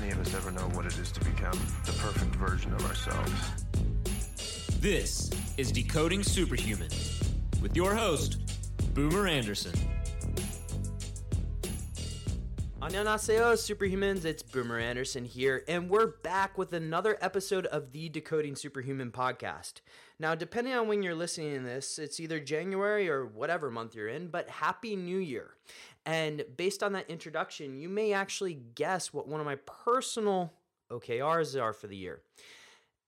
many of us ever know what it is to become the perfect version of ourselves. This is Decoding Superhuman with your host, Boomer Anderson. Annyeonghaseyo, Superhumans. It's Boomer Anderson here, and we're back with another episode of the Decoding Superhuman podcast. Now, depending on when you're listening to this, it's either January or whatever month you're in, but Happy New Year. And based on that introduction, you may actually guess what one of my personal OKRs are for the year.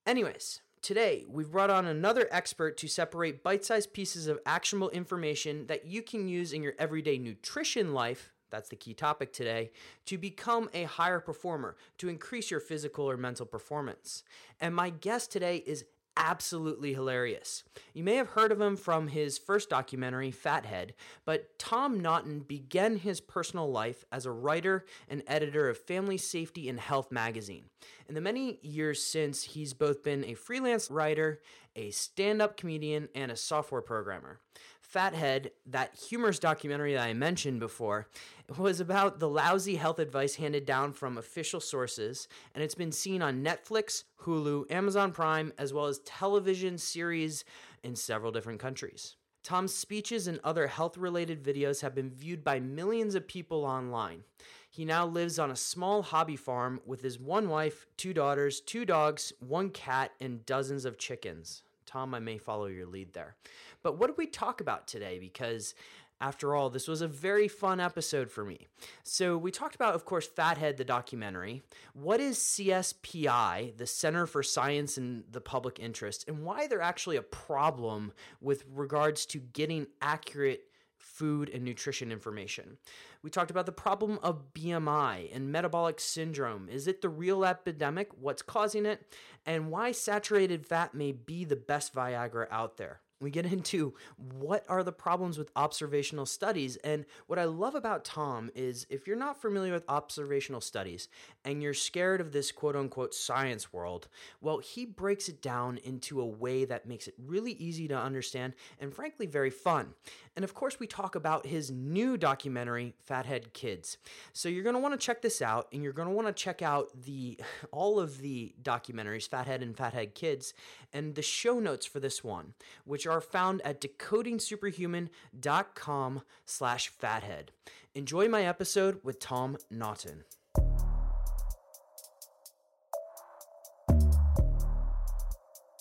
Anyways, Today, we've brought on another expert to separate bite sized pieces of actionable information that you can use in your everyday nutrition life. That's the key topic today to become a higher performer, to increase your physical or mental performance. And my guest today is absolutely hilarious. You may have heard of him from his first documentary, Fathead, but Tom Naughton began his personal life as a writer and editor of Family Safety and Health magazine. In the many years since, he's both been a freelance writer, a stand up comedian, and a software programmer. Fathead, that humorous documentary that I mentioned before, was about the lousy health advice handed down from official sources, and it's been seen on Netflix, Hulu, Amazon Prime, as well as television series in several different countries. Tom's speeches and other health related videos have been viewed by millions of people online. He now lives on a small hobby farm with his one wife, two daughters, two dogs, one cat, and dozens of chickens. Tom, I may follow your lead there. But what did we talk about today? Because after all, this was a very fun episode for me. So, we talked about, of course, Fathead, the documentary. What is CSPI, the Center for Science and the Public Interest, and why they're actually a problem with regards to getting accurate food and nutrition information. We talked about the problem of BMI and metabolic syndrome. Is it the real epidemic? What's causing it? And why saturated fat may be the best Viagra out there we get into what are the problems with observational studies. And what I love about Tom is if you're not familiar with observational studies and you're scared of this quote unquote science world, well, he breaks it down into a way that makes it really easy to understand and frankly very fun. And of course, we talk about his new documentary, Fathead Kids. So you're going to want to check this out and you're going to want to check out the all of the documentaries, Fathead and Fathead Kids, and the show notes for this one, which are found at decodingsuperhuman.com slash fathead. Enjoy my episode with Tom Naughton.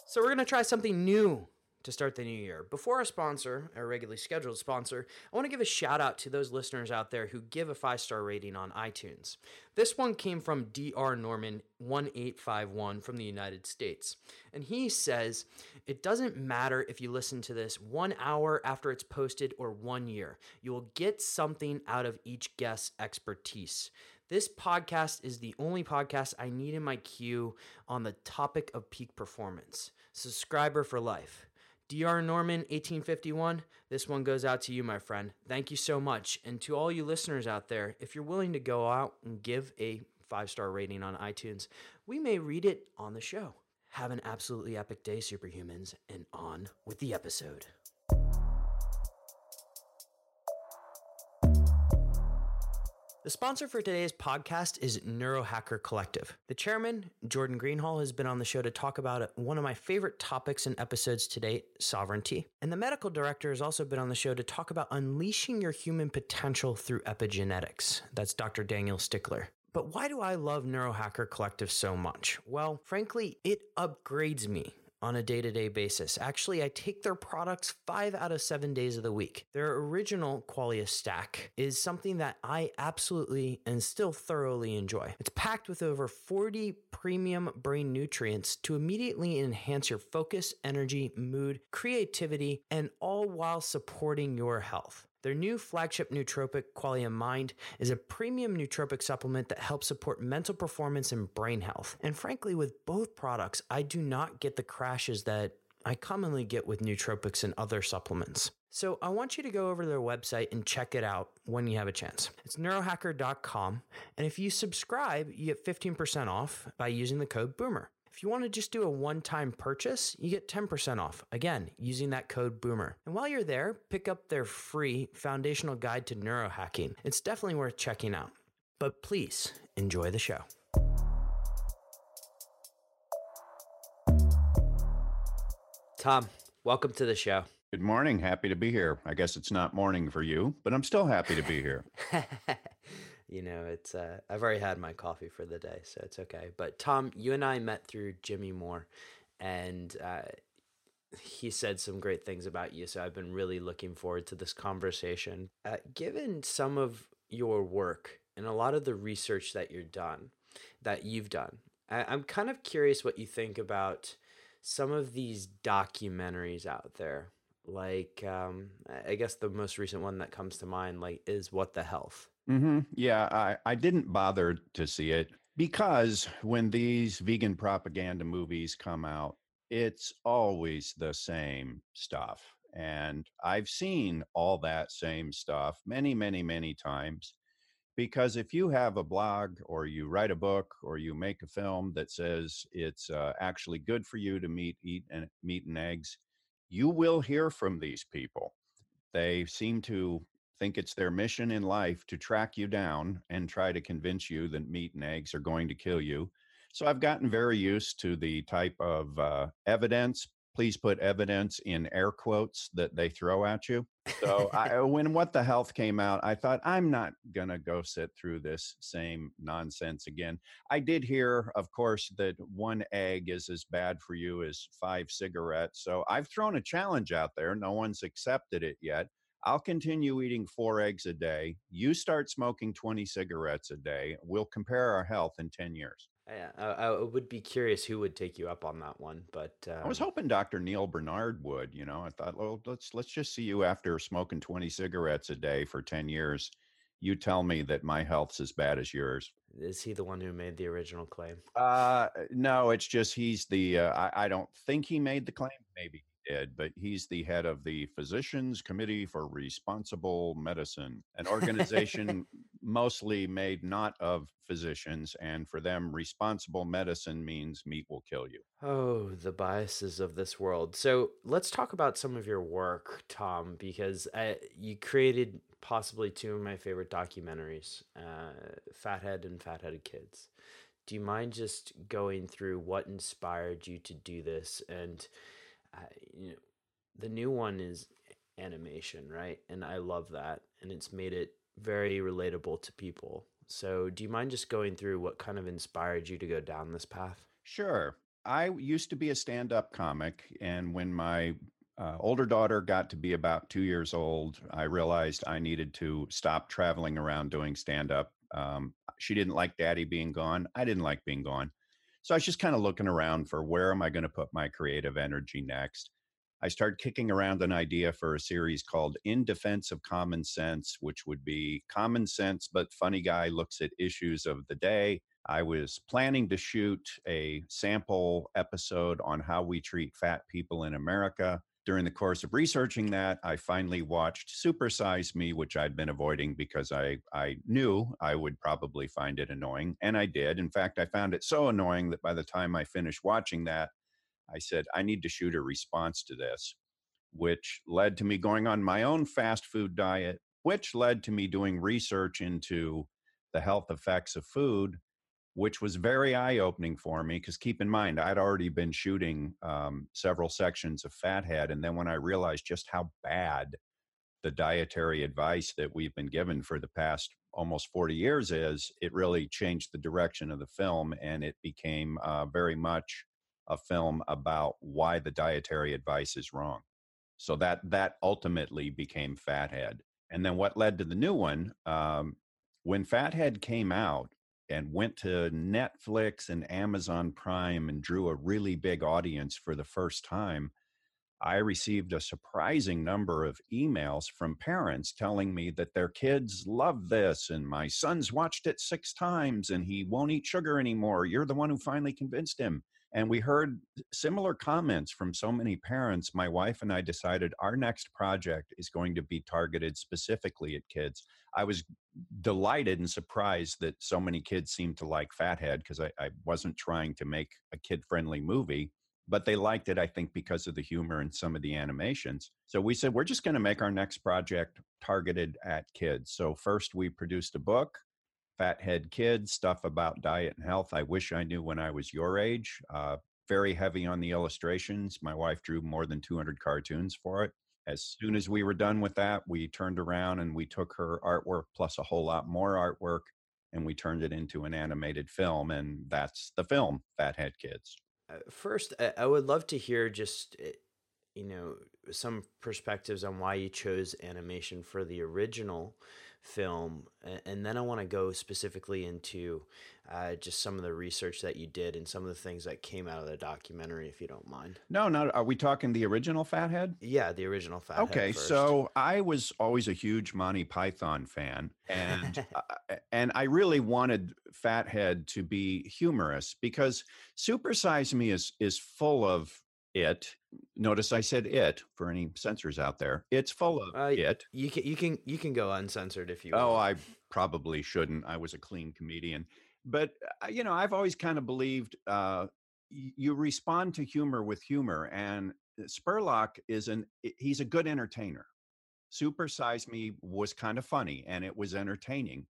So we're going to try something new to start the new year. Before our sponsor, our regularly scheduled sponsor, I want to give a shout out to those listeners out there who give a five star rating on iTunes. This one came from Dr. Norman 1851 from the United States. And he says, It doesn't matter if you listen to this one hour after it's posted or one year, you will get something out of each guest's expertise. This podcast is the only podcast I need in my queue on the topic of peak performance. Subscriber for life. Dr. Norman, 1851, this one goes out to you, my friend. Thank you so much. And to all you listeners out there, if you're willing to go out and give a five star rating on iTunes, we may read it on the show. Have an absolutely epic day, superhumans, and on with the episode. The sponsor for today's podcast is Neurohacker Collective. The chairman, Jordan Greenhall, has been on the show to talk about one of my favorite topics and episodes to date sovereignty. And the medical director has also been on the show to talk about unleashing your human potential through epigenetics. That's Dr. Daniel Stickler. But why do I love Neurohacker Collective so much? Well, frankly, it upgrades me on a day to day basis. Actually, I take their products five out of seven days of the week. Their original Qualia stack is something that I absolutely and still thoroughly enjoy. It's packed with over 40 premium brain nutrients to immediately enhance your focus, energy, mood, creativity, and all while supporting your health. Their new flagship nootropic, Qualia Mind, is a premium nootropic supplement that helps support mental performance and brain health. And frankly, with both products, I do not get the crashes that I commonly get with nootropics and other supplements. So I want you to go over to their website and check it out when you have a chance. It's neurohacker.com. And if you subscribe, you get 15% off by using the code BOOMER. If you want to just do a one time purchase, you get 10% off. Again, using that code BOOMER. And while you're there, pick up their free foundational guide to neurohacking. It's definitely worth checking out. But please enjoy the show. Tom, welcome to the show. Good morning. Happy to be here. I guess it's not morning for you, but I'm still happy to be here. you know, it's uh, I've already had my coffee for the day, so it's okay. But Tom, you and I met through Jimmy Moore, and uh, he said some great things about you. So I've been really looking forward to this conversation. Uh, given some of your work and a lot of the research that you're done, that you've done, I- I'm kind of curious what you think about some of these documentaries out there like um, i guess the most recent one that comes to mind like is what the health hmm Yeah, I, I didn't bother to see it because when these vegan propaganda movies come out, it's always the same stuff. And I've seen all that same stuff many, many, many times. Because if you have a blog or you write a book or you make a film that says it's uh, actually good for you to meat, eat and meat and eggs, you will hear from these people. They seem to think it's their mission in life to track you down and try to convince you that meat and eggs are going to kill you. So I've gotten very used to the type of uh, evidence. Please put evidence in air quotes that they throw at you. So I, when What the Health came out, I thought, I'm not going to go sit through this same nonsense again. I did hear, of course, that one egg is as bad for you as five cigarettes. So I've thrown a challenge out there. No one's accepted it yet. I'll continue eating four eggs a day. You start smoking 20 cigarettes a day. We'll compare our health in 10 years. Yeah, I, I would be curious who would take you up on that one, but um, I was hoping Dr. Neal Barnard would. You know, I thought, well, let's let's just see you after smoking 20 cigarettes a day for 10 years. You tell me that my health's as bad as yours. Is he the one who made the original claim? Uh, no, it's just he's the. Uh, I, I don't think he made the claim. Maybe did, but he's the head of the Physicians Committee for Responsible Medicine, an organization mostly made not of physicians. And for them, responsible medicine means meat will kill you. Oh, the biases of this world. So let's talk about some of your work, Tom, because uh, you created possibly two of my favorite documentaries uh, Fathead and Fatheaded Kids. Do you mind just going through what inspired you to do this and you know, the new one is animation, right? And I love that, and it's made it very relatable to people. So, do you mind just going through what kind of inspired you to go down this path? Sure. I used to be a stand up comic, and when my uh, older daughter got to be about two years old, I realized I needed to stop traveling around doing stand up. Um, she didn't like daddy being gone. I didn't like being gone. So I was just kind of looking around for where am I going to put my creative energy next. I started kicking around an idea for a series called In Defense of Common Sense, which would be common sense, but funny guy looks at issues of the day. I was planning to shoot a sample episode on how we treat fat people in America during the course of researching that, I finally watched Supersize Me, which I'd been avoiding because I, I knew I would probably find it annoying. And I did. In fact, I found it so annoying that by the time I finished watching that, I said, I need to shoot a response to this, which led to me going on my own fast food diet, which led to me doing research into the health effects of food which was very eye opening for me because keep in mind, I'd already been shooting um, several sections of Fathead. And then when I realized just how bad the dietary advice that we've been given for the past almost 40 years is, it really changed the direction of the film. And it became uh, very much a film about why the dietary advice is wrong. So that that ultimately became Fathead. And then what led to the new one, um, when Fathead came out, and went to Netflix and Amazon Prime and drew a really big audience for the first time, I received a surprising number of emails from parents telling me that their kids love this and my son's watched it six times and he won't eat sugar anymore. You're the one who finally convinced him. And we heard similar comments from so many parents. My wife and I decided our next project is going to be targeted specifically at kids. I was delighted and surprised that so many kids seemed to like Fathead because I, I, wasn't trying to make a kid friendly movie, but they liked it, I think, because of the humor and some of the animations. So we said, we're just going to make our next project targeted at kids. So first, we produced a book Fathead Kids, stuff about diet and health. I wish I knew when I was your age. Uh, very heavy on the illustrations. My wife drew more than 200 cartoons for it. As soon as we were done with that, we turned around and we took her artwork plus a whole lot more artwork and we turned it into an animated film. And that's the film, Fathead Kids. Uh, first, I would love to hear just, eh, you know, some perspectives on why you chose animation for the original film and then i want to go specifically into uh, just some of the research that you did and some of the things that came out of the documentary if you don't mind no no are we talking the original fathead yeah the original fathead okay first. so i was always a huge monty python fan and uh, and i really wanted fathead to be humorous because super size me is is full of it. Notice i said it for any censors out there. It's full of uh, it. you can you can you can go uncensored if you oh i probably shouldn't. I was a clean comedian. But uh, you know i've always kind of believed uh, you respond to humor with humor and uh, spurlock is an he's a good entertainer. Super size me was kind of funny and it was entertaining.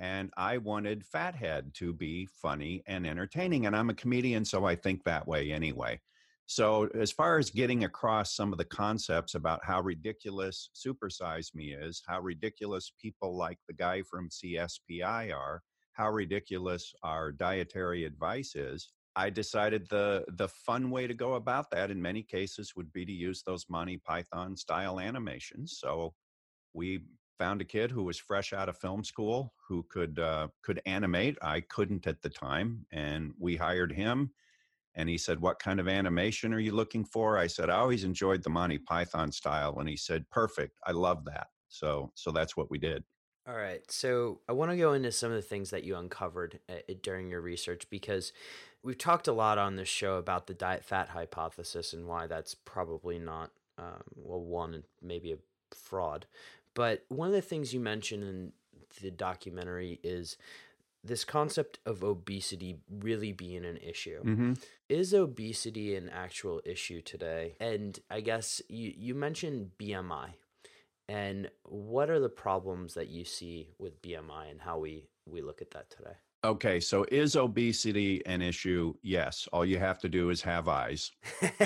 And i wanted fathead to be funny and entertaining and i'm a comedian so i think that way anyway so, as far as getting across some of the concepts about how ridiculous Supersize Me is, how ridiculous people like the guy from CSPI are, how ridiculous our dietary advice is, I decided the the fun way to go about that in many cases would be to use those Monty Python style animations. So we found a kid who was fresh out of film school who could uh, could animate. I couldn't at the time, and we hired him and he said, What kind of animation are you looking for? I said, I always enjoyed the Monty Python style. And he said, Perfect. I love that. So, so that's what we did. All right. So I want to go into some of the things that you uncovered uh, during your research because we've talked a lot on this show about the diet fat hypothesis and why that's probably not, um, well, one, maybe a fraud. But one of the things you mentioned in the documentary is this concept of obesity really being an issue. Mm-hmm. Is obesity an actual issue today? And I guess you, you mentioned BMI. And what are the problems that you see with BMI and how we, we look at that today? Okay, so is obesity an issue? Yes. All you have to do is have eyes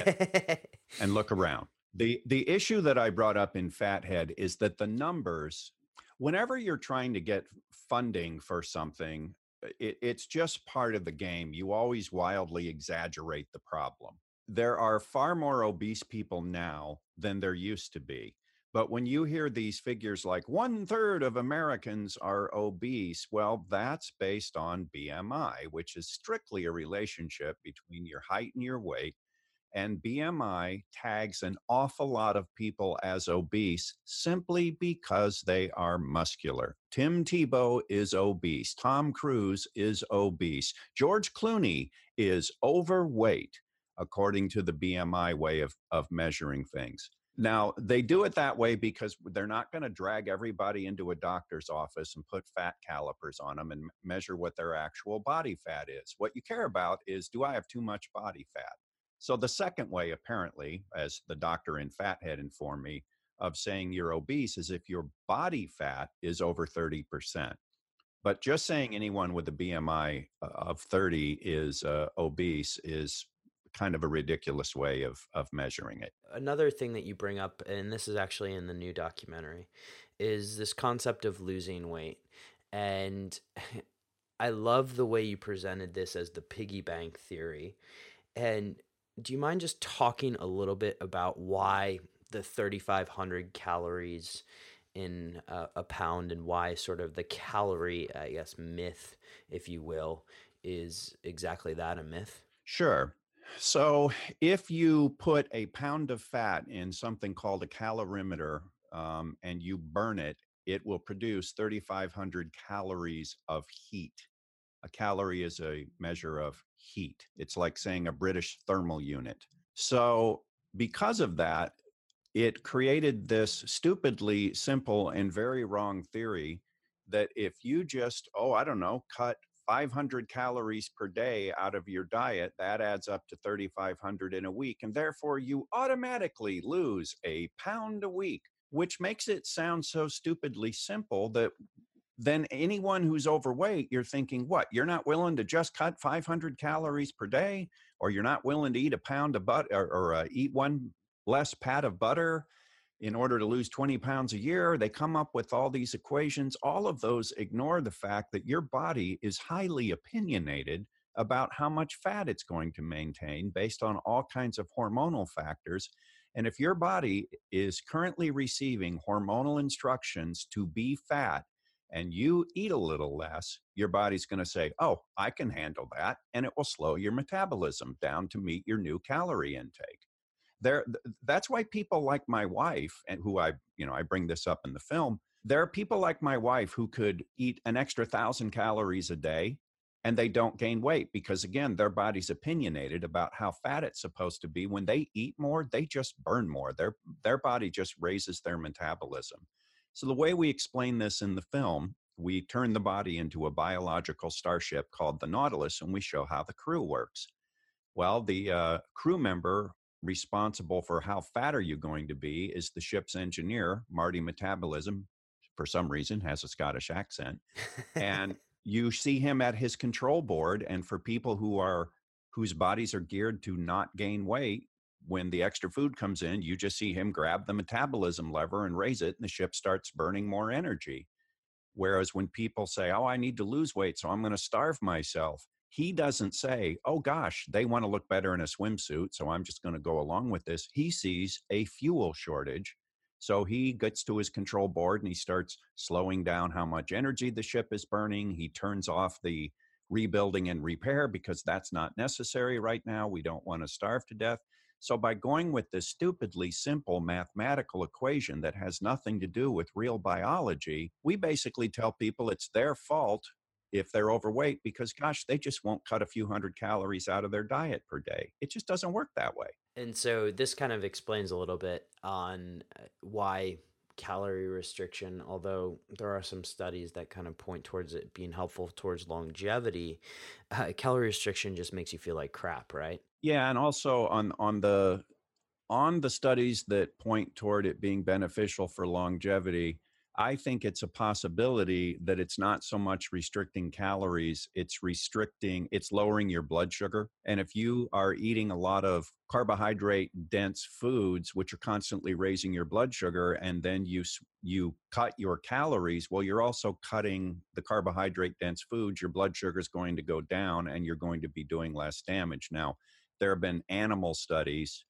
and look around. The the issue that I brought up in Fathead is that the numbers whenever you're trying to get funding for something, Uh, it, it's just part of the game. You always wildly exaggerate the problem. There are far more obese people now than there used to be. But when you hear these figures like one third of Americans are obese, well, that's based on BMI, which is strictly a relationship between your height and your weight and BMI tags an awful lot of people as obese simply because they are muscular. Tim Tebow is obese. Tom Cruise is obese. George Clooney is overweight, according to the BMI way of, of measuring things. Now, they do it that way because they're not going to drag everybody into a doctor's office and put fat calipers on them and measure what their actual body fat is. What you care about is do I have too much body fat? So the second way, apparently, as the doctor in Fathead informed me, of saying you're obese is if your body fat is over 30%. But just saying anyone with a BMI uh, of 30 is uh, obese is kind of a ridiculous way of of measuring it. Another thing that you bring up, and this is actually in the new documentary, is this concept of losing weight. And I love the way you presented this as the piggy bank theory. And do you mind just talking a little bit about why the 3,500 calories in a, a, pound and why sort of the calorie, I guess, myth, if you will, is exactly that a myth? Sure. So if you put a pound of fat in something called a calorimeter um, and you burn it, it will produce 3,500 calories of heat. A calorie is a measure of heat. It's like saying a British thermal unit. So, because of that, it created this stupidly simple and very wrong theory that if you just, oh, I don't know, cut 500 calories per day out of your diet, that adds up to 3,500 in a week. And therefore, you automatically lose a pound a week, which makes it sound so stupidly simple that then anyone who's overweight, you're thinking, what? You're not willing to just cut 500 calories per day, or you're not willing to eat a pound of butter or, or uh, eat one less pat of butter in order to lose 20 pounds a year. They come up with all these equations. All of those ignore the fact that your body is highly opinionated about how much fat it's going to maintain based on all kinds of hormonal factors. And if your body is currently receiving hormonal instructions to be fat, and you eat a little less, your body's going to say, Oh, I can handle that. And it will slow your metabolism down to meet your new calorie intake. There, that's why people like my wife, and who I, you know, I bring this up in the film. There are people like my wife who could eat an extra thousand calories a day and they don't gain weight because again their body's opinionated about how fat it's supposed to be when they eat more they just burn more their their body just raises their metabolism so, the way we explain this in the film, we turn the body into a biological starship called the Nautilus and we show how the crew works. Well, the uh, crew member responsible for how fat are you going to be is the ship's engineer, Marty Metabolism, for some reason has a Scottish accent. and you see him at his control board. And for people who are whose bodies are geared to not gain weight, when the extra food comes in, you just see him grab the metabolism lever and raise it, and the ship starts burning more energy. Whereas when people say, Oh, I need to lose weight, so I'm going to starve myself, he doesn't say, Oh gosh, they want to look better in a swimsuit, so I'm just going to go along with this. He sees a fuel shortage. So he gets to his control board and he starts slowing down how much energy the ship is burning. He turns off the rebuilding and repair because that's not necessary right now. We don't want to starve to death. So, by going with this stupidly simple mathematical equation that has nothing to do with real biology, we basically tell people it's their fault if they're overweight because, gosh, they just won't cut a few hundred calories out of their diet per day. It just doesn't work that way. And so, this kind of explains a little bit on uh, why calorie restriction, although there are some studies that kind of point towards it being helpful towards longevity, uh, calorie restriction just makes you feel like crap, right? Yeah, and also on on the on the studies that point toward it being beneficial for longevity, I think it's a possibility that it's not so much restricting calories, it's restricting, it's lowering your blood sugar. And if you are eating a lot of carbohydrate dense foods, which are constantly raising your blood sugar, and then you, you cut your calories, well, you're also cutting the carbohydrate dense foods. Your blood sugar is going to go down and you're going to be doing less damage. Now, there have been animal studies,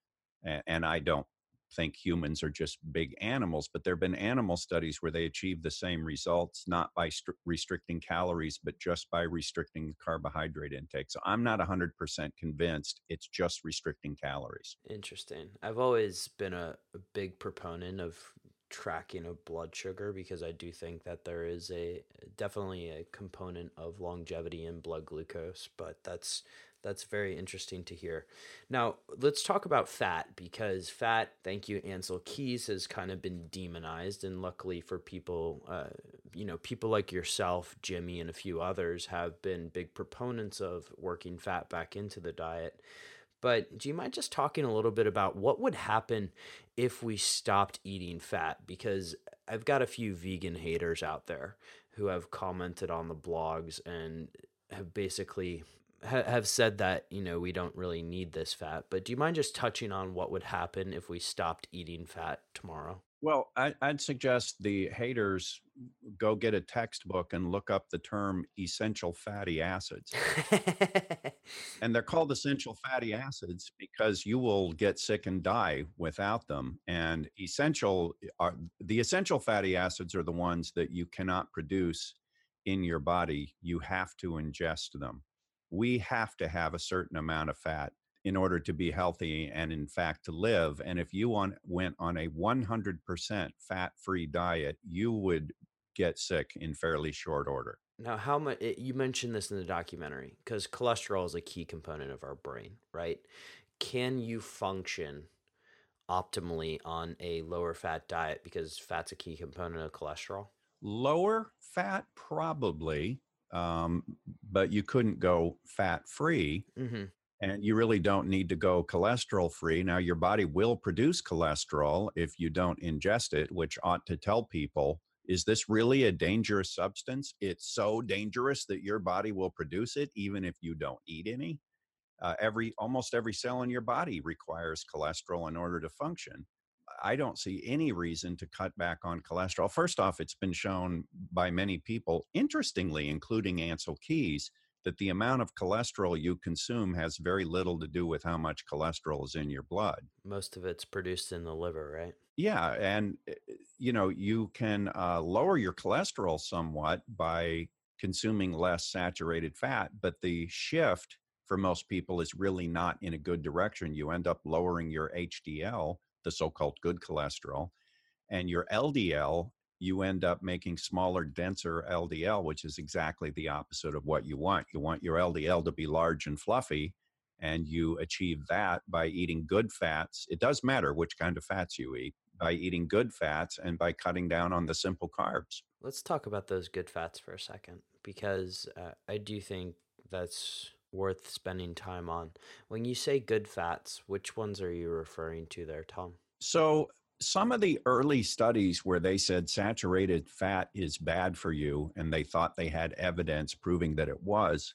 and I don't think humans are just big animals, but there have been animal studies where they achieve the same results, not by st- restricting calories, but just by restricting carbohydrate intake. So I'm not 100% convinced it's just restricting calories. Interesting. I've always been a, a big proponent of tracking of blood sugar because I do think that there is a definitely a component of longevity in blood glucose, but that's that's very interesting to hear. Now, let's talk about fat because fat, thank you, Ancel Keys, has kind of been demonized. And luckily for people, uh, you know, people like yourself, Jimmy, and a few others have been big proponents of working fat back into the diet. But do you mind just talking a little bit about what would happen if we stopped eating fat? Because I've got a few vegan haters out there who have commented on the blogs and have basically ha- have said that you know we don't really need this fat but do you mind just touching on what would happen if we stopped eating fat tomorrow? Well I, would suggest the haters go get a textbook and look up the term essential fatty acids. And they're called essential fatty acids because you will get sick and die without them. And essential are the essential fatty acids are the ones that you cannot produce in your body. You have to ingest them we have to have a certain amount of fat in order to be healthy and in fact to live and if you on, went on a 100% fat free diet you would get sick in fairly short order. Now how much you mentioned this in the documentary because cholesterol is a key component of our brain right? Can you function optimally on a lower fat diet because fat's a key component of cholesterol? Lower fat probably um, but you couldn't go fat free. Mm-hmm. And you really don't need to go cholesterol free. Now, your body will produce cholesterol if you don't ingest it, which ought to tell people is this really a dangerous substance? It's so dangerous that your body will produce it even if you don't eat any. Uh, every almost every cell in your body requires cholesterol in order to function. I don't see any reason to cut back on cholesterol. First off, it's been shown by many people, interestingly, including Ancel Keys, that the amount of cholesterol you consume has very little to do with how much cholesterol is in your blood. Most of it's produced in the liver, right? Yeah, and eh, eh, you know you can uh, lower your cholesterol somewhat by consuming less saturated fat, but the shift for most people is really not in a good direction. You end up lowering your HDL, the so-called good cholesterol, and your LDL you end up making smaller, denser LDL, which is exactly the opposite of what you want. You want your LDL to be large and fluffy, and you achieve that by eating good fats. It does matter which kind of fats you eat, by eating good fats and by cutting down on the simple carbs. Let's talk about those good fats for a second, because uh, I do think that's worth spending time on. When you say good fats, which ones are you referring to there, Tom? So, some of the early studies where they said saturated fat is bad for you and they thought they had evidence proving that it was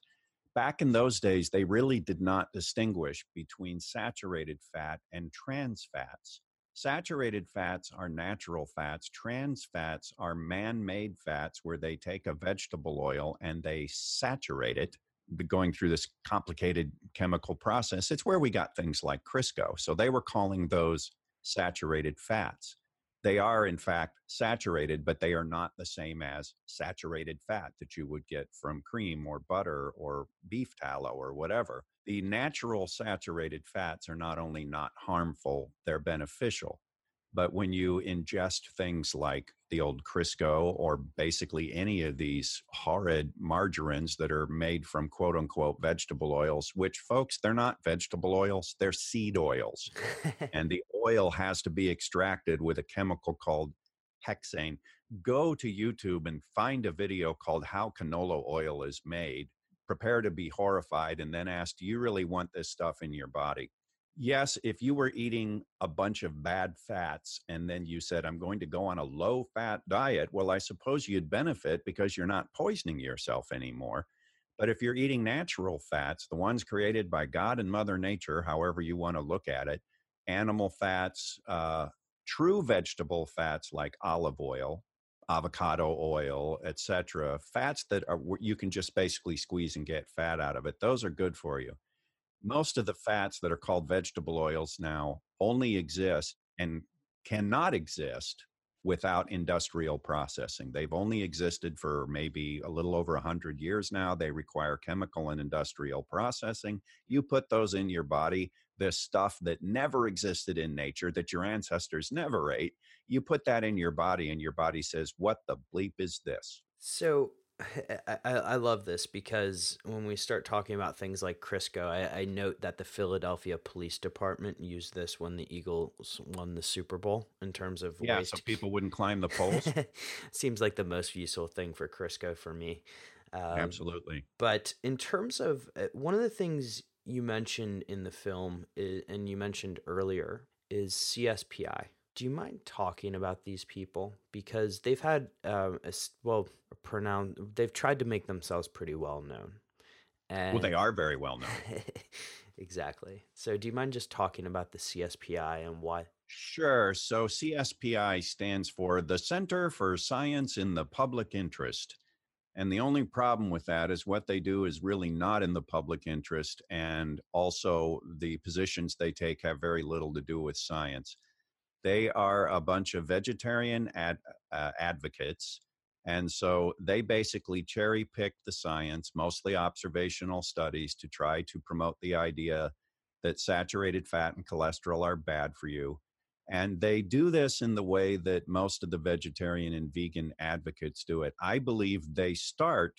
back in those days they really did not distinguish between saturated fat and trans fats saturated fats are natural fats trans fats are man-made fats where they take a vegetable oil and they saturate it going through this complicated chemical process it's where we got things like crisco so they were calling those saturated fats. They are, in fact, saturated, but they are not the same as saturated fat that you would get from cream or butter or beef tallow or whatever. The natural saturated fats are not only not harmful, they're beneficial. But when you ingest things like the old Crisco or basically any of these horrid margarines that are made from quote unquote vegetable oils, which folks, they're not vegetable oils, they're seed oils. and the oil has to be extracted with a chemical called hexane. Go to YouTube and find a video called How Canola Oil is Made. Prepare to be horrified and then ask, Do you really want this stuff in your body? Yes, if you were eating a bunch of bad fats and then you said, I'm going to go on a low fat diet, well, I suppose you'd benefit because you're not poisoning yourself anymore. But if you're eating natural fats, the ones created by God and Mother Nature, however you want to look at it, animal fats, uh, true vegetable fats like olive oil, avocado oil, etc., fats that are you can just basically squeeze and get fat out of it. Those are good for you most of the fats that are called vegetable oils now only exist and cannot exist without industrial processing. They've only existed for maybe a little over 100 years now. They require chemical and industrial processing. You put those in your body, this stuff that never existed in nature, that your ancestors never ate, you put that in your body, and your body says, What the bleep is this? So, I, I love this because when we start talking about things like Crisco, I, I note that the Philadelphia Police Department used this when the Eagles won the Super Bowl in terms of yeah, so people wouldn't climb the poles. Seems like the most useful thing for Crisco for me. Um, Absolutely. But in terms of uh, one of the things you mentioned in the film, is, and you mentioned earlier, is CSPI do you mind talking about these people? Because they've had um, a, well pronounced they've tried to make themselves pretty well known. And well they are very well known. Exactly. So do you mind just talking about the cspi and why? Sure. So cspi stands for the center for science in the public interest. And the only problem with that is what they do is really not in the public interest and also the positions they take have very little to do with science they are a bunch of vegetarian ad, uh, advocates. And so they basically cherry pick the science, mostly observational studies, to try to promote the idea that saturated fat and cholesterol are bad for you. And they do this in the way that most of the vegetarian and vegan advocates do it. I believe they start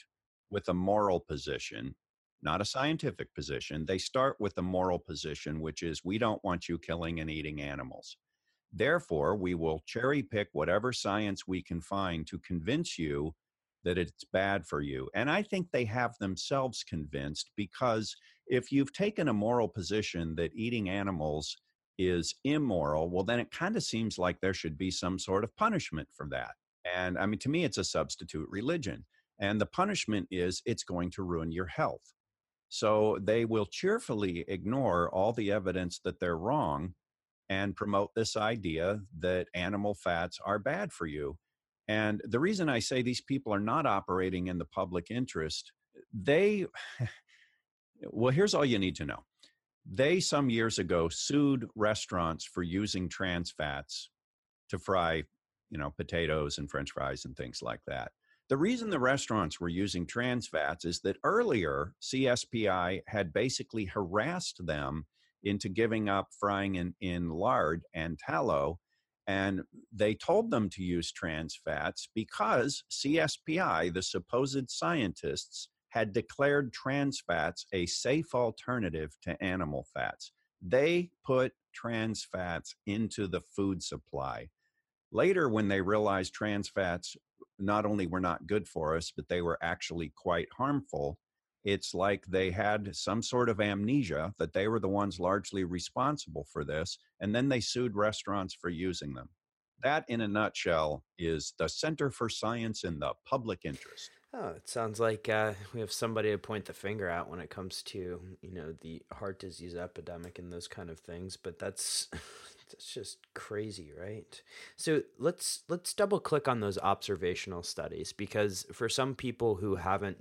with a moral position, not a scientific position. They start with a moral position, which is we don't want you killing and eating animals. Therefore, we will cherry pick whatever science we can find to convince you that it's bad for you. And I think they have themselves convinced because if you've taken a moral position that eating animals is immoral, well, then it kind of seems like there should be some sort of punishment for that. And I mean, to me, it's a substitute religion. And the punishment is it's going to ruin your health. So they will cheerfully ignore all the evidence that they're wrong and promote this idea that animal fats are bad for you. And the reason I say these people are not operating in the public interest, they, well, here's all you need to know. They, some years ago, sued restaurants for using trans fats to fry, you know, potatoes and french fries and things like that. The reason the restaurants were using trans fats is that earlier CSPI had basically harassed them into giving up frying in, in lard and tallow. And they told them to use trans fats because CSPI, the supposed scientists, had declared trans fats a safe alternative to animal fats. They put trans fats into the food supply. Later, when they realized trans fats not only were not good for us, but they were actually quite harmful, it's like they had some sort of amnesia that they were the ones largely responsible for this, and then they sued restaurants for using them. That, in a nutshell, is the Center for Science in the Public Interest. Oh, it sounds like uh, we have somebody to point the finger at when it comes to you know the heart disease epidemic and those kind of things. But that's that's just crazy, right? So let's let's double click on those observational studies because for some people who haven't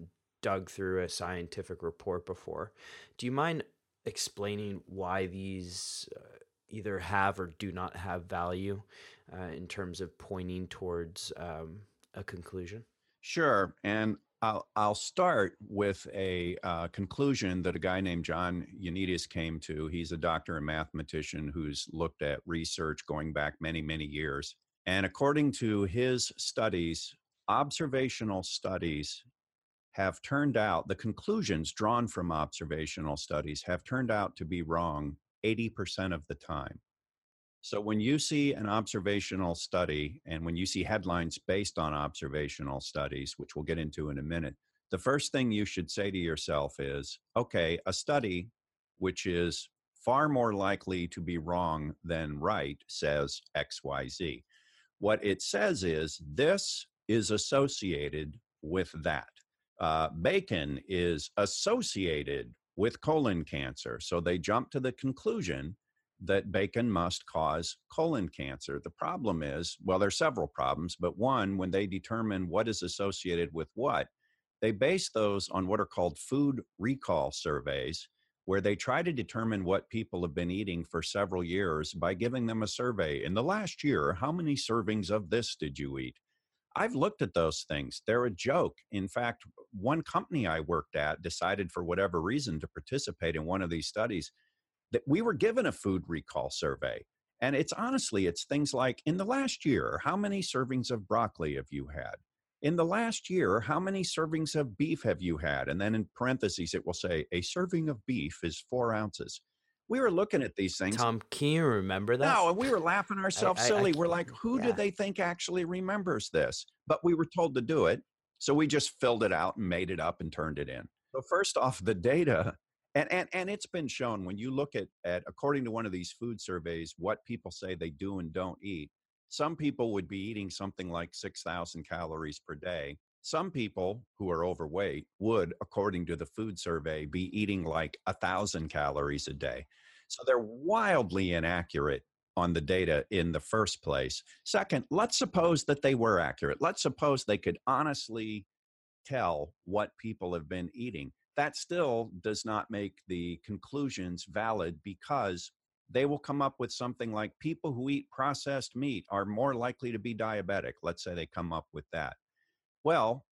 dug through a scientific report before, do you mind explaining why these uh, either have or do not have value uh, in terms of pointing towards um, a conclusion? Sure. And I'll, I'll start with a uh, conclusion that a guy named John Ioannidis came to. He's a doctor and mathematician who's looked at research going back many, many years. And according to his studies, observational studies have turned out, the conclusions drawn from observational studies have turned out to be wrong 80% of the time. So when you see an observational study and when you see headlines based on observational studies, which we'll get into in a minute, the first thing you should say to yourself is okay, a study which is far more likely to be wrong than right says XYZ. What it says is this is associated with that. Uh, bacon is associated with colon cancer. So they jump to the conclusion that bacon must cause colon cancer. The problem is, well, there are several problems, but one, when they determine what is associated with what, they base those on what are called food recall surveys, where they try to determine what people have been eating for several years by giving them a survey. In the last year, how many servings of this did you eat? I've looked at those things. They're a joke. In fact, one company I worked at decided for whatever reason to participate in one of these studies that we were given a food recall survey. And it's honestly, it's things like in the last year, how many servings of broccoli have you had? In the last year, how many servings of beef have you had? And then in parentheses, it will say a serving of beef is four ounces. We were looking at these things. Tom, can you remember that? No, and we were laughing ourselves I- I silly. we're like, who yeah. do they think actually remembers this? But we were told to do it. So we just filled it out and made it up and turned it in. So first off, the data and, and and it's been shown when you look at at according to one of these food surveys what people say they do and don't eat some people would be eating something like 6000 calories per day some people who are overweight would according to the food survey be eating like a thousand calories a day so they're wildly inaccurate on the data in the first place second let's suppose that they were accurate let's suppose they could honestly tell what people have been eating that still does not make the conclusions valid because they will come up with something like people who eat processed meat are more likely to be diabetic. Let's say they come up with that. Well,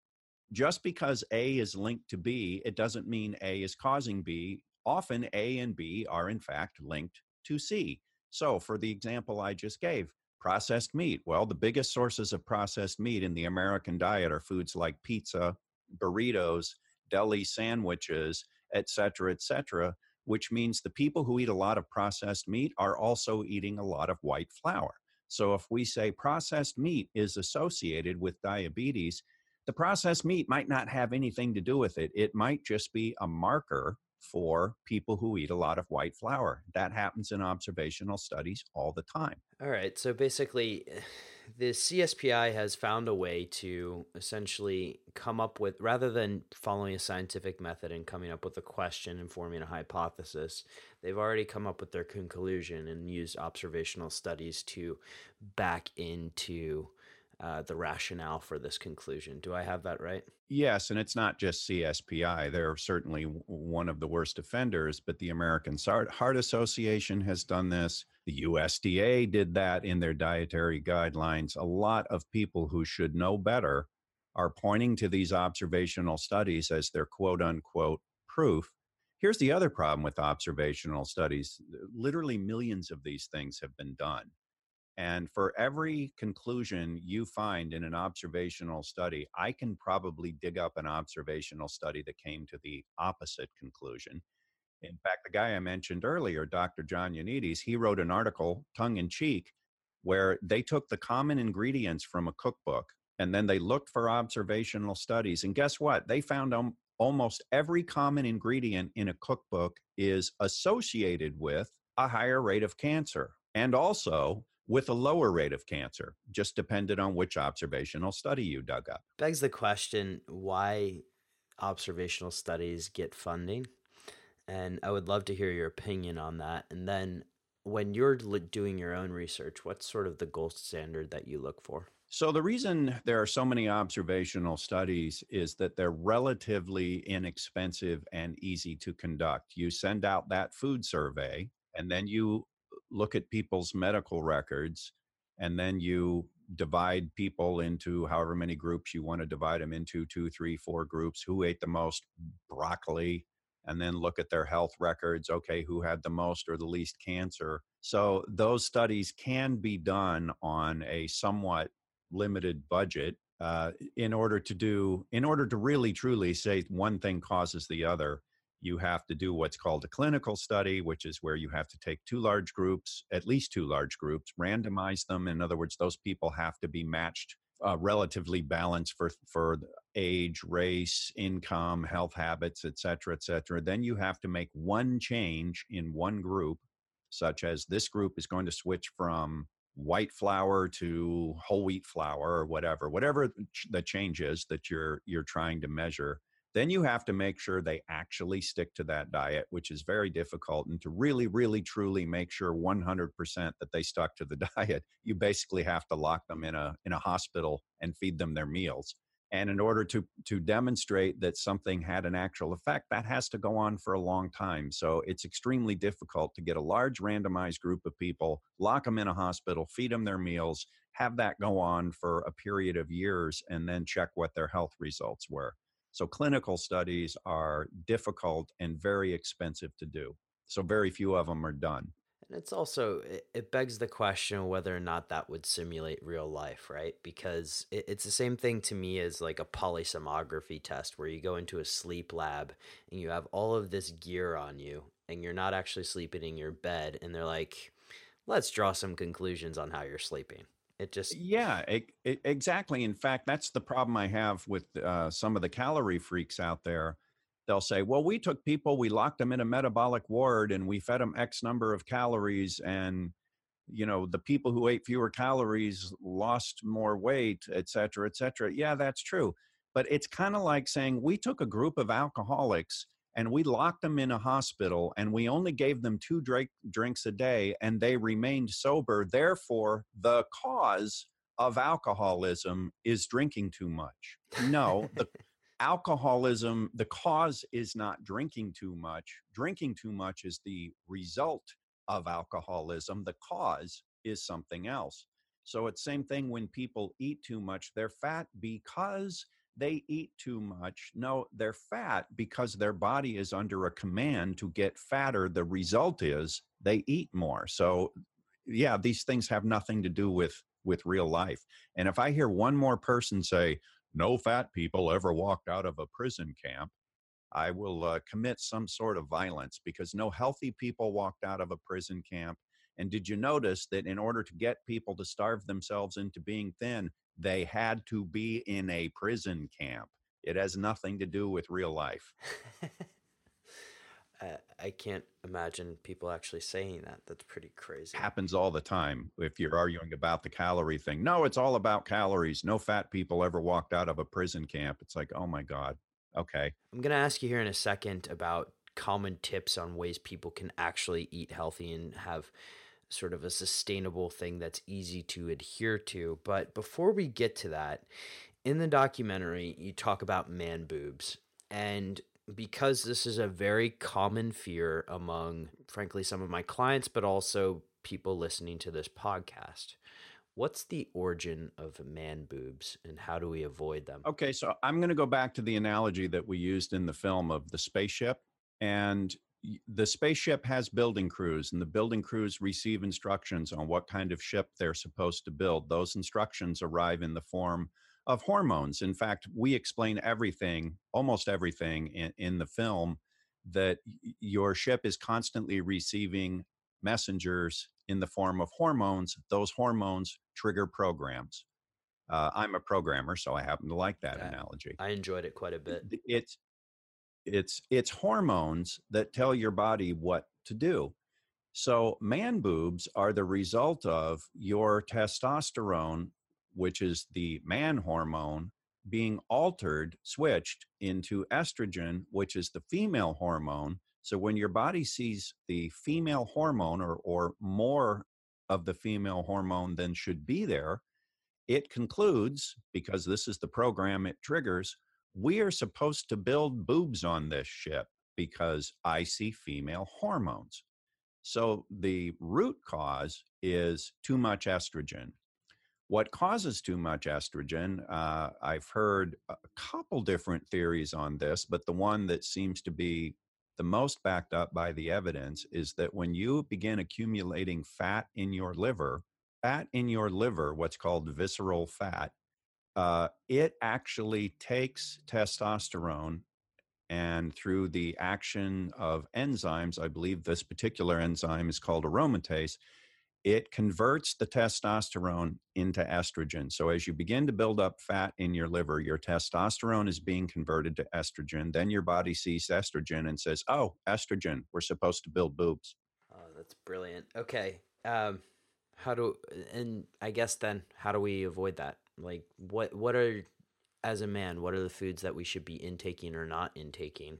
just because A is linked to B, it doesn't mean A is causing B. Often A and B are in fact linked to C. So, for the example I just gave, processed meat. Well, the biggest sources of processed meat in the American diet are foods like pizza, burritos, deli sandwiches, etc., cetera, et cetera, which means the people who eat a lot of processed meat are also eating a lot of white flour. So if we say processed meat is associated with diabetes, the processed meat might not have anything to do with it. It might just be a marker for people who eat a lot of white flour. That happens in observational studies all the time. All right. So basically, the CSPI has found a way to essentially come up with, rather than following a scientific method and coming up with a question and forming a hypothesis, they've already come up with their conclusion and used observational studies to back into uh, the rationale for this conclusion. Do I have that right? Yes, and it's not just CSPI. They're certainly one of the worst offenders, but the American Heart Association has done this. The USDA did that in their dietary guidelines. A lot of people who should know better are pointing to these observational studies as their quote unquote proof. Here's the other problem with observational studies literally, millions of these things have been done. And for every conclusion you find in an observational study, I can probably dig up an observational study that came to the opposite conclusion. In fact, the guy I mentioned earlier, Dr. John Ioannidis, he wrote an article, tongue in cheek, where they took the common ingredients from a cookbook and then they looked for observational studies. And guess what? They found almost every common ingredient in a cookbook is associated with a higher rate of cancer and also with a lower rate of cancer, just depended on which observational study you dug up. Begs the question why observational studies get funding. And I would love to hear your opinion on that. And then when you're doing your own research, what's sort of the gold standard that you look for? So, the reason there are so many observational studies is that they're relatively inexpensive and easy to conduct. You send out that food survey, and then you look at people's medical records and then you divide people into however many groups you want to divide them into two three four groups who ate the most broccoli and then look at their health records okay who had the most or the least cancer. So those studies can be done on a somewhat limited budget uh, in order to do in order to really truly say one thing causes the other you have to do what's called a clinical study, which is where you have to take two large groups, at least two large groups, randomize them. In other words, those people have to be matched uh, relatively balanced for for age, race, income, health habits, et cetera, et cetera. Then you have to make one change in one group, such as this group is going to switch from white flour to whole wheat flour or whatever, whatever the change is that you're you're trying to measure then you have to make sure they actually stick to that diet, which is very difficult. And to really, really, truly make sure 100% that they stuck to the diet, you basically have to lock them in a in a hospital and feed them their meals. And in order to to demonstrate that something had an actual effect, that has to go on for a long time. So it's extremely difficult to get a large randomized group of people, lock them in a hospital, feed them their meals, have that go on for a period of years, and then check what their health results were. So clinical studies are difficult and very expensive to do. So very few of them are done. And it's also, it begs the question whether or not that would simulate real life, right? Because it's the same thing to me as like a polysomnography test where you go into a sleep lab and you have all of this gear on you and you're not actually sleeping in your bed. And they're like, let's draw some conclusions on how you're sleeping. It just yeah, it, it, exactly. In fact, that's the problem I have with uh, some of the calorie freaks out there. They'll say, "Well, we took people, we locked them in a metabolic ward, and we fed them X number of calories, and you know, the people who ate fewer calories lost more weight, et cetera, et cetera." Yeah, that's true, but it's kind of like saying we took a group of alcoholics and we locked them in a hospital and we only gave them two drink, drinks a day and they remained sober. Therefore, the cause of alcoholism is drinking too much. No, the alcoholism, the cause is not drinking too much. Drinking too much is the result of alcoholism. The cause is something else. So it's same thing when people eat too much. They're fat because they eat too much. No, they're fat because their body is under a command to get fatter. The result is they eat more. So, yeah, these things have nothing to do with with real life. And if I hear one more person say, "No fat people ever walked out of a prison camp," I will uh, commit some sort of violence because no healthy people walked out of a prison camp. And did you notice that in order to get people to starve themselves into being thin, they had to be in a prison camp. It has nothing to do with real life. I, I can't imagine people actually saying that. That's pretty crazy. happens all the time if you're arguing about the calorie thing. No, it's all about calories. No fat people ever walked out of a prison camp. It's like, oh my God. Okay. I'm going to ask you here in a second about common tips on ways people can actually eat healthy and have sort of a sustainable thing that's easy to adhere to. But before we get to that, in the documentary, you talk about man boobs. And because this is a very common fear among, frankly, some of my clients, but also people listening to this podcast, what's the origin of man boobs and how do we avoid them? Okay. So I'm going to go back to the analogy that we used in the film of the spaceship. And the spaceship has building crews, and the building crews receive instructions on what kind of ship they're supposed to build. Those instructions arrive in the form of hormones. In fact, we explain everything, almost everything in, in the film, that your ship is constantly receiving messengers in the form of hormones. Those hormones trigger programs. Uh, I'm a programmer, so I happen to like that analogy. I enjoyed it quite a bit. It's it's it's hormones that tell your body what to do. So man boobs are the result of your testosterone, which is the man hormone, being altered, switched into estrogen, which is the female hormone. So when your body sees the female hormone or or more of the female hormone than should be there, it concludes because this is the program it triggers we are supposed to build boobs on this ship because I see female hormones. So the root cause is too much estrogen. What causes too much estrogen? Uh, I've heard a couple different theories on this, but the one that seems to be the most backed up by the evidence is that when you begin accumulating fat in your liver, fat in your liver, what's called visceral fat, uh, it actually takes testosterone and through the action of enzymes, I believe this particular enzyme is called aromatase, it converts the testosterone into estrogen. So as you begin to build up fat in your liver, your testosterone is being converted to estrogen. Then your body sees estrogen and says, oh, estrogen, we're supposed to build boobs. Oh, that's brilliant. Okay. Um, how do and I guess then how do we avoid that? Like what what are as a man, what are the foods that we should be intaking or not intaking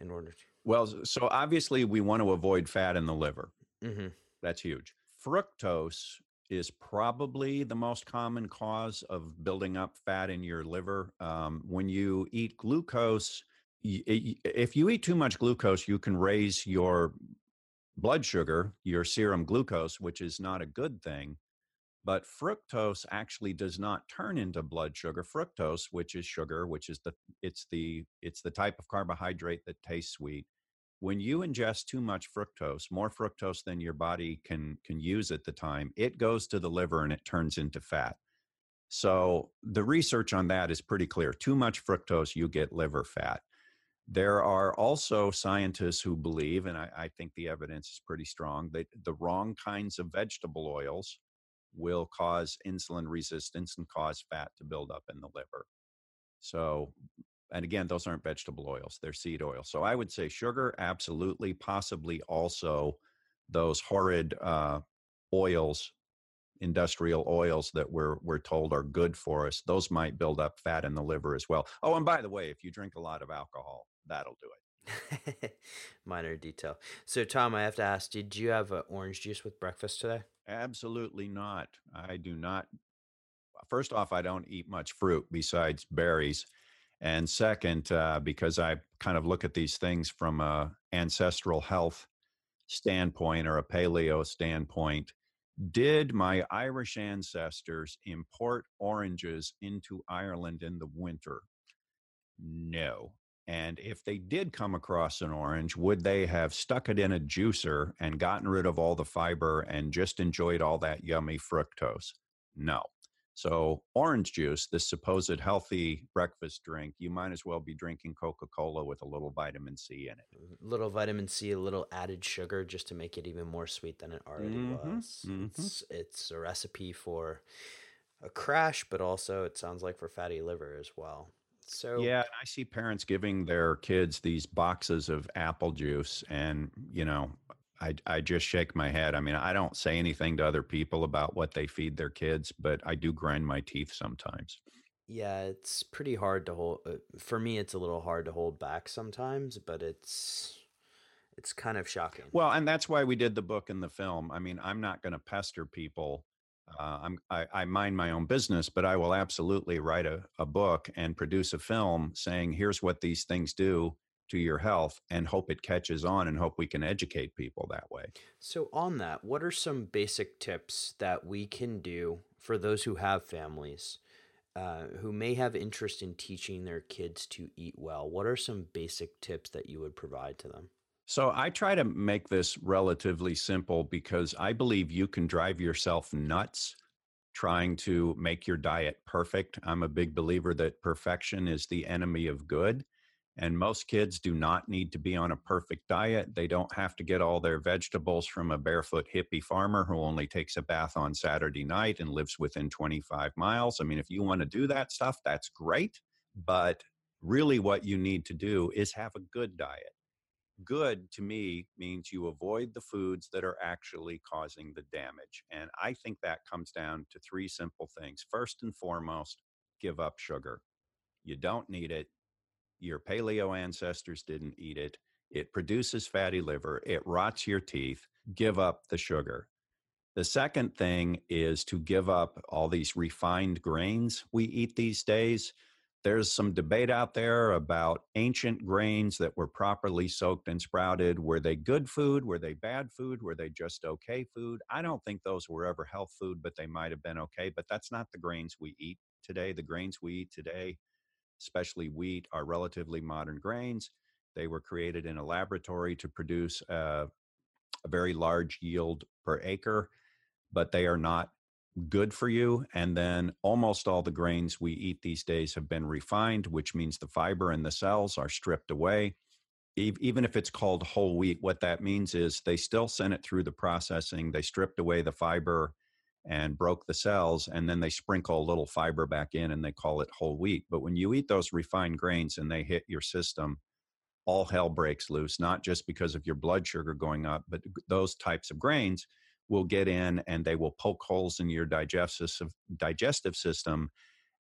in order to Well, so obviously we want to avoid fat in the liver. mm-hmm. That's huge. Fructose is probably the most common cause of building up fat in your liver. Um, when you eat glucose, if you eat too much glucose, you can raise your blood sugar, your serum glucose, which is not a good thing. But fructose actually does not turn into blood sugar. Fructose, which is sugar, which is the it's the it's the type of carbohydrate that tastes sweet. When you ingest too much fructose more fructose than your body can can use at the time it goes to the liver and it turns into fat. So the research on that is pretty clear. Too much fructose you get liver fat. There are also scientists who believe and i, I think the evidence is pretty strong that the wrong kinds of vegetable oils will cause insulin resistance and cause fat to build up in the liver so and again, those aren't vegetable oils, they're seed oils. So I would say sugar, absolutely, possibly also those horrid uh, oils, industrial oils that we're, we're told are good for us. Those might build up fat in the liver as well. Oh, and by the way, if you drink a lot of alcohol, that'll do it. minor detail. So Tom, I have to ask, did you have uh, orange juice with breakfast today? Absolutely not. I do not. First off, I don't eat much fruit besides berries. And second, uh, because I kind of look at these things from a ancestral health standpoint or a paleo standpoint, did my Irish ancestors import oranges into Ireland in the winter? No. And if they did come across an orange, would they have stuck it in a juicer and gotten rid of all the fiber and just enjoyed all that yummy fructose? No. So, orange juice, this supposed healthy breakfast drink, you might as well be drinking Coca Cola with a little vitamin C in it. A little vitamin C, a little added sugar just to make it even more sweet than it already Mhm, was. mhm. It's it's a recipe for a crash, but also it sounds like for fatty liver as well. So Yeah, I see parents giving their kids these boxes of apple juice, and you know, I I just shake my head. I mean, I don't say anything to other people about what they feed their kids, but I do grind my teeth sometimes. yeah, it's pretty hard to hold. Uh, for me, it's a little hard to hold back sometimes, but it's it's kind of shocking. Well, and that's why we did the book and the film. I mean, I'm not going to pester people. Uh, I'm I, I mind my own business, but I will absolutely write a, a book and produce a film saying, "Here's what these things do to your health," and hope it catches on, and hope we can educate people that way. So, on that, what are some basic tips that we can do for those who have families uh, who may have interest in teaching their kids to eat well? What are some basic tips that you would provide to them? So I try to make this relatively simple because I believe you can drive yourself nuts trying to make your diet perfect. I'm a big believer that perfection is the enemy of good. And most kids do not need to be on a perfect diet. They don't have to get all their vegetables from a barefoot hippie farmer who only takes a bath on Saturday night and lives within 25 miles. I mean, if you want to do that stuff, that's great. But really, what you need to do is have a good diet good to me means you avoid the foods that are actually causing the damage. And I think that comes down to three simple things. First and foremost, give up sugar. You don't need it. Your paleo ancestors didn't eat it. It produces fatty liver, it rots your teeth. Give up the sugar. The second thing is to give up all these refined grains we eat these days there's some debate out there about ancient grains that were properly soaked and sprouted. Were they good food? Were they bad food? Were they just okay food? I don't think those were ever health food, but they might have been okay. But that's not the grains we eat today. The grains we eat today, especially wheat, are relatively modern grains. They were created in a laboratory to produce a, a very large yield per acre, but they are not good for you. And then almost all the grains we eat these days have been refined, which means the fiber in the cells are stripped away. Even if it's called whole wheat, what that means is they still sent it through the processing. They stripped away the fiber and broke the cells, and then they sprinkle a little fiber back in and they call it whole wheat. But when you eat those refined grains and they hit your system, all hell breaks loose, not just because of your blood sugar going up, but those types of grains will get in and they will poke holes in your digestive digestive system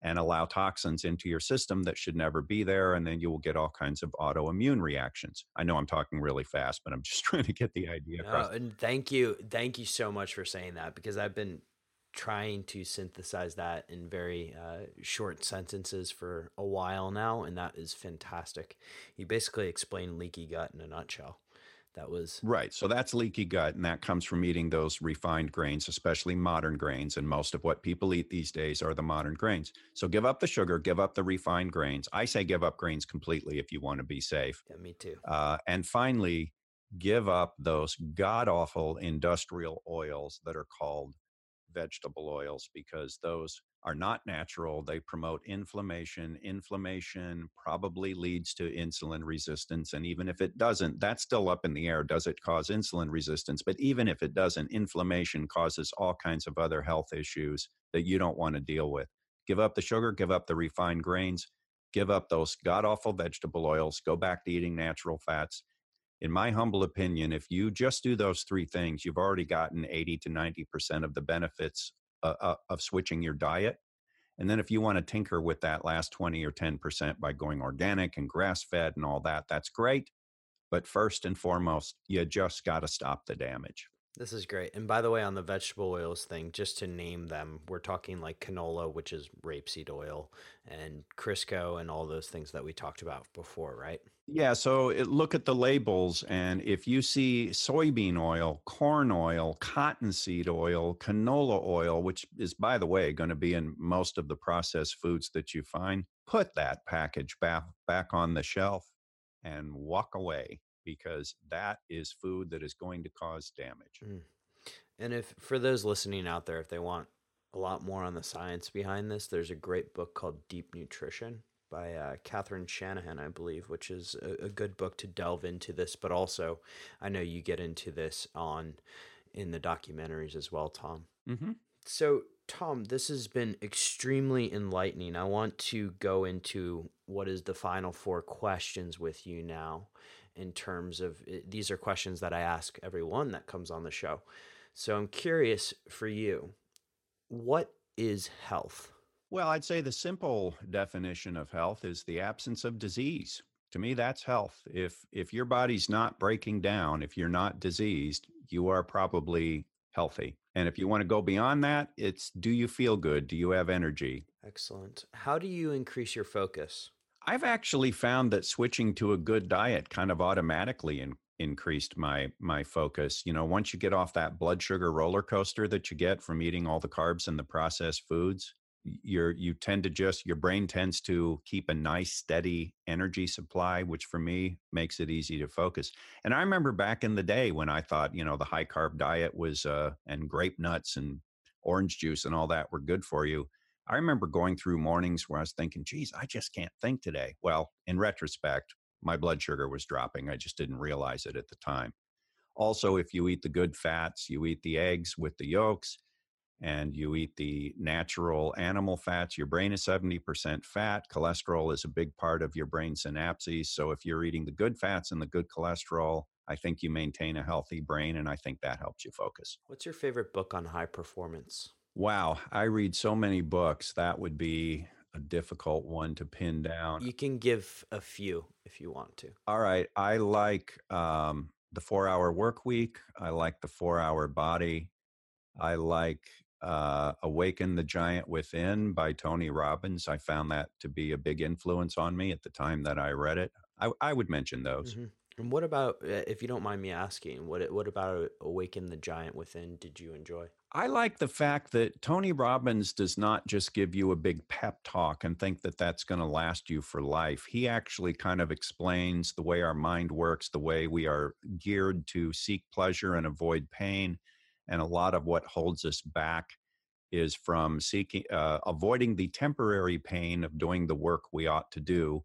and allow toxins into your system that should never be there and then you will get all kinds of autoimmune reactions. I know i'm talking really fast but i'm just trying to get the idea across. And thank you thank you so much for saying that because i've been trying to synthesize that in very uh, short sentences for a while now and that is fantastic. You basically explained leaky gut in a nutshell that was right. So that's leaky gut, and that comes from eating those refined grains, especially modern grains. And most of what people eat these days are the modern grains. So give up the sugar, give up the refined grains. I say give up grains completely if you want to be safe. Yeah, me too. Uh, and finally, give up those god awful industrial oils that are called vegetable oils because those are not natural. They promote inflammation. Inflammation probably leads to insulin resistance. And even if it doesn't, that's still up in the air. Does it cause insulin resistance? But even if it doesn't, inflammation causes all kinds of other health issues that you don't want to deal with. Give up the sugar, give up the refined grains, give up those god awful vegetable oils, go back to eating natural fats. In my humble opinion, if you just do those three things, you've already gotten 80 to 90% of the benefits uh, uh, of switching your diet. And then if you want to tinker with that last 20 or 10% by going organic and grass fed and all that, that's great. But first and foremost, you just got to stop the damage. This is great. And by the way, on the vegetable oils thing, just to name them, we're talking like canola, which is rapeseed oil, and Crisco, and all those things that we talked about before, right? Yeah. So it, look at the labels. And if you see soybean oil, corn oil, cottonseed oil, canola oil, which is, by the way, going to be in most of the processed foods that you find, put that package back, back on the shelf and walk away because that is food that is going to cause damage. Mm. And if for those listening out there, if they want a lot more on the science behind this, there's a great book called Deep Nutrition by uh, Catherine Shanahan, I believe, which is a, a, good book to delve into this. But also, I know you get into this on in the documentaries as well, Tom. Mm-hmm. So Tom, this has been extremely enlightening. I want to go into what is the final four questions with you now in terms of eh, these are questions that I ask everyone that comes on the show. So I'm curious for you, what is health? Well, I'd say the simple definition of health is the absence of disease. To me, that's health. If if your body's not breaking down, if you're not diseased, you are probably healthy. And if you want to go beyond that, it's do you feel good? Do you have energy? Excellent. How do you increase your focus? I've actually found that switching to a good diet kind of automatically in, increased my my focus. You know, once you get off that blood sugar roller coaster that you get from eating all the carbs and the processed foods, you're you tend to just your brain tends to keep a nice steady energy supply which for me makes it easy to focus and i remember back in the day when i thought you know the high carb diet was uh and grape nuts and orange juice and all that were good for you i remember going through mornings where i was thinking geez i just can't think today well in retrospect my blood sugar was dropping i just didn't realize it at the time also if you eat the good fats you eat the eggs with the yolks and you eat the natural animal fats, your brain is 70% fat. Cholesterol is a big part of your brain synapses. So if you're eating the good fats and the good cholesterol, I think you maintain a healthy brain, and I think that helps you focus. What's your favorite book on high performance? Wow, I read so many books. That would be a difficult one to pin down. You can give a few if you want to. All right. I like um, the four hour work week. I like the four hour body. I like uh, Awaken the Giant Within by Tony Robbins. I found that to be a big influence on me at the time that I read it. I, I would mention those. Mm-hmm. And what about, uh, if you don't mind me asking, what what about Awaken the Giant Within did you enjoy? I like the fact that Tony Robbins does not just give you a big pep talk and think that that's going to last you for life. He actually kind of explains the way our mind works, the way we are geared to seek pleasure and avoid pain and a lot of what holds us back is from seeking uh, avoiding the temporary pain of doing the work we ought to do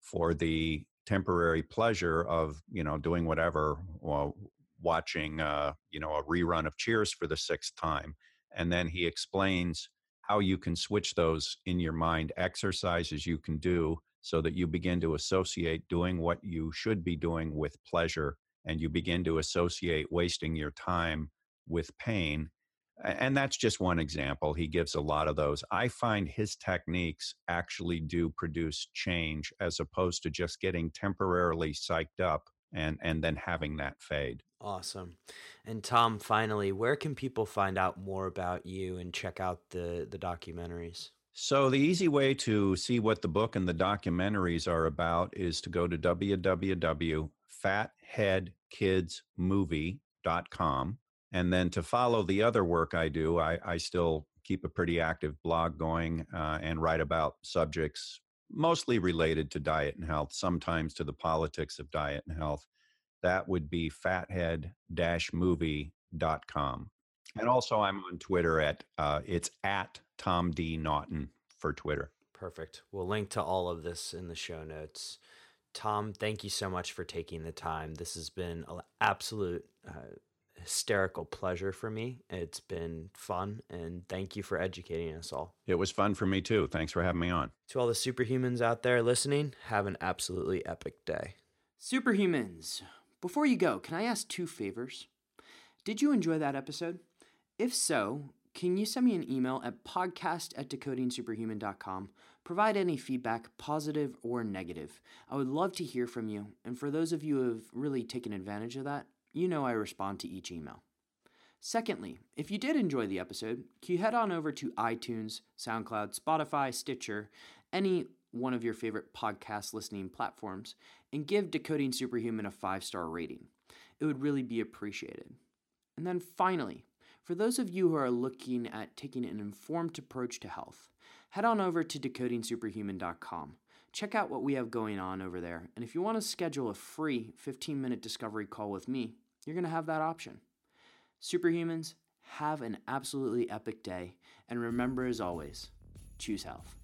for the temporary pleasure of you know doing whatever watching uh, you know a rerun of cheers for the sixth time and then he explains how you can switch those in your mind exercises you can do so that you begin to associate doing what you should be doing with pleasure and you begin to associate wasting your time with pain. And that's just one example. He gives a lot of those. I find his techniques actually do produce change as opposed to just getting temporarily psyched up and, and then having that fade. Awesome. And Tom, finally, where can people find out more about you and check out the, the documentaries? So, the easy way to see what the book and the documentaries are about is to go to www.fatheadkidsmovie.com and then to follow the other work I do, I, I still keep a pretty active blog going uh, and write about subjects mostly related to diet and health, sometimes to the politics of diet and health. That would be fathead movie.com. And also, I'm on Twitter at uh, it's at Tom D. Naughton for Twitter. Perfect. We'll link to all of this in the show notes. Tom, thank you so much for taking the time. This has been an absolute uh, hysterical pleasure for me. It's been fun, and thank you for educating us all. It was fun for me too. Thanks for having me on. To all the superhumans out there listening, have an absolutely epic day. Superhumans, before you go, can I ask two favors? Did you enjoy that episode? If so, can you send me an email at podcast at decodingsuperhuman.com? Provide any feedback, positive or negative. I would love to hear from you. And for those of you who have really taken advantage of that, you know I respond to each email. Secondly, if you did enjoy the episode, can you head on over to iTunes, SoundCloud, Spotify, Stitcher, any one of your favorite podcast listening platforms, and give Decoding Superhuman a five star rating? It would really be appreciated. And then finally, for those of you who are looking at taking an informed approach to health, head on over to decodingsuperhuman.com. Check out what we have going on over there, and if you want to schedule a free 15 minute discovery call with me, you're going to have that option. Superhumans, have an absolutely epic day, and remember as always choose health.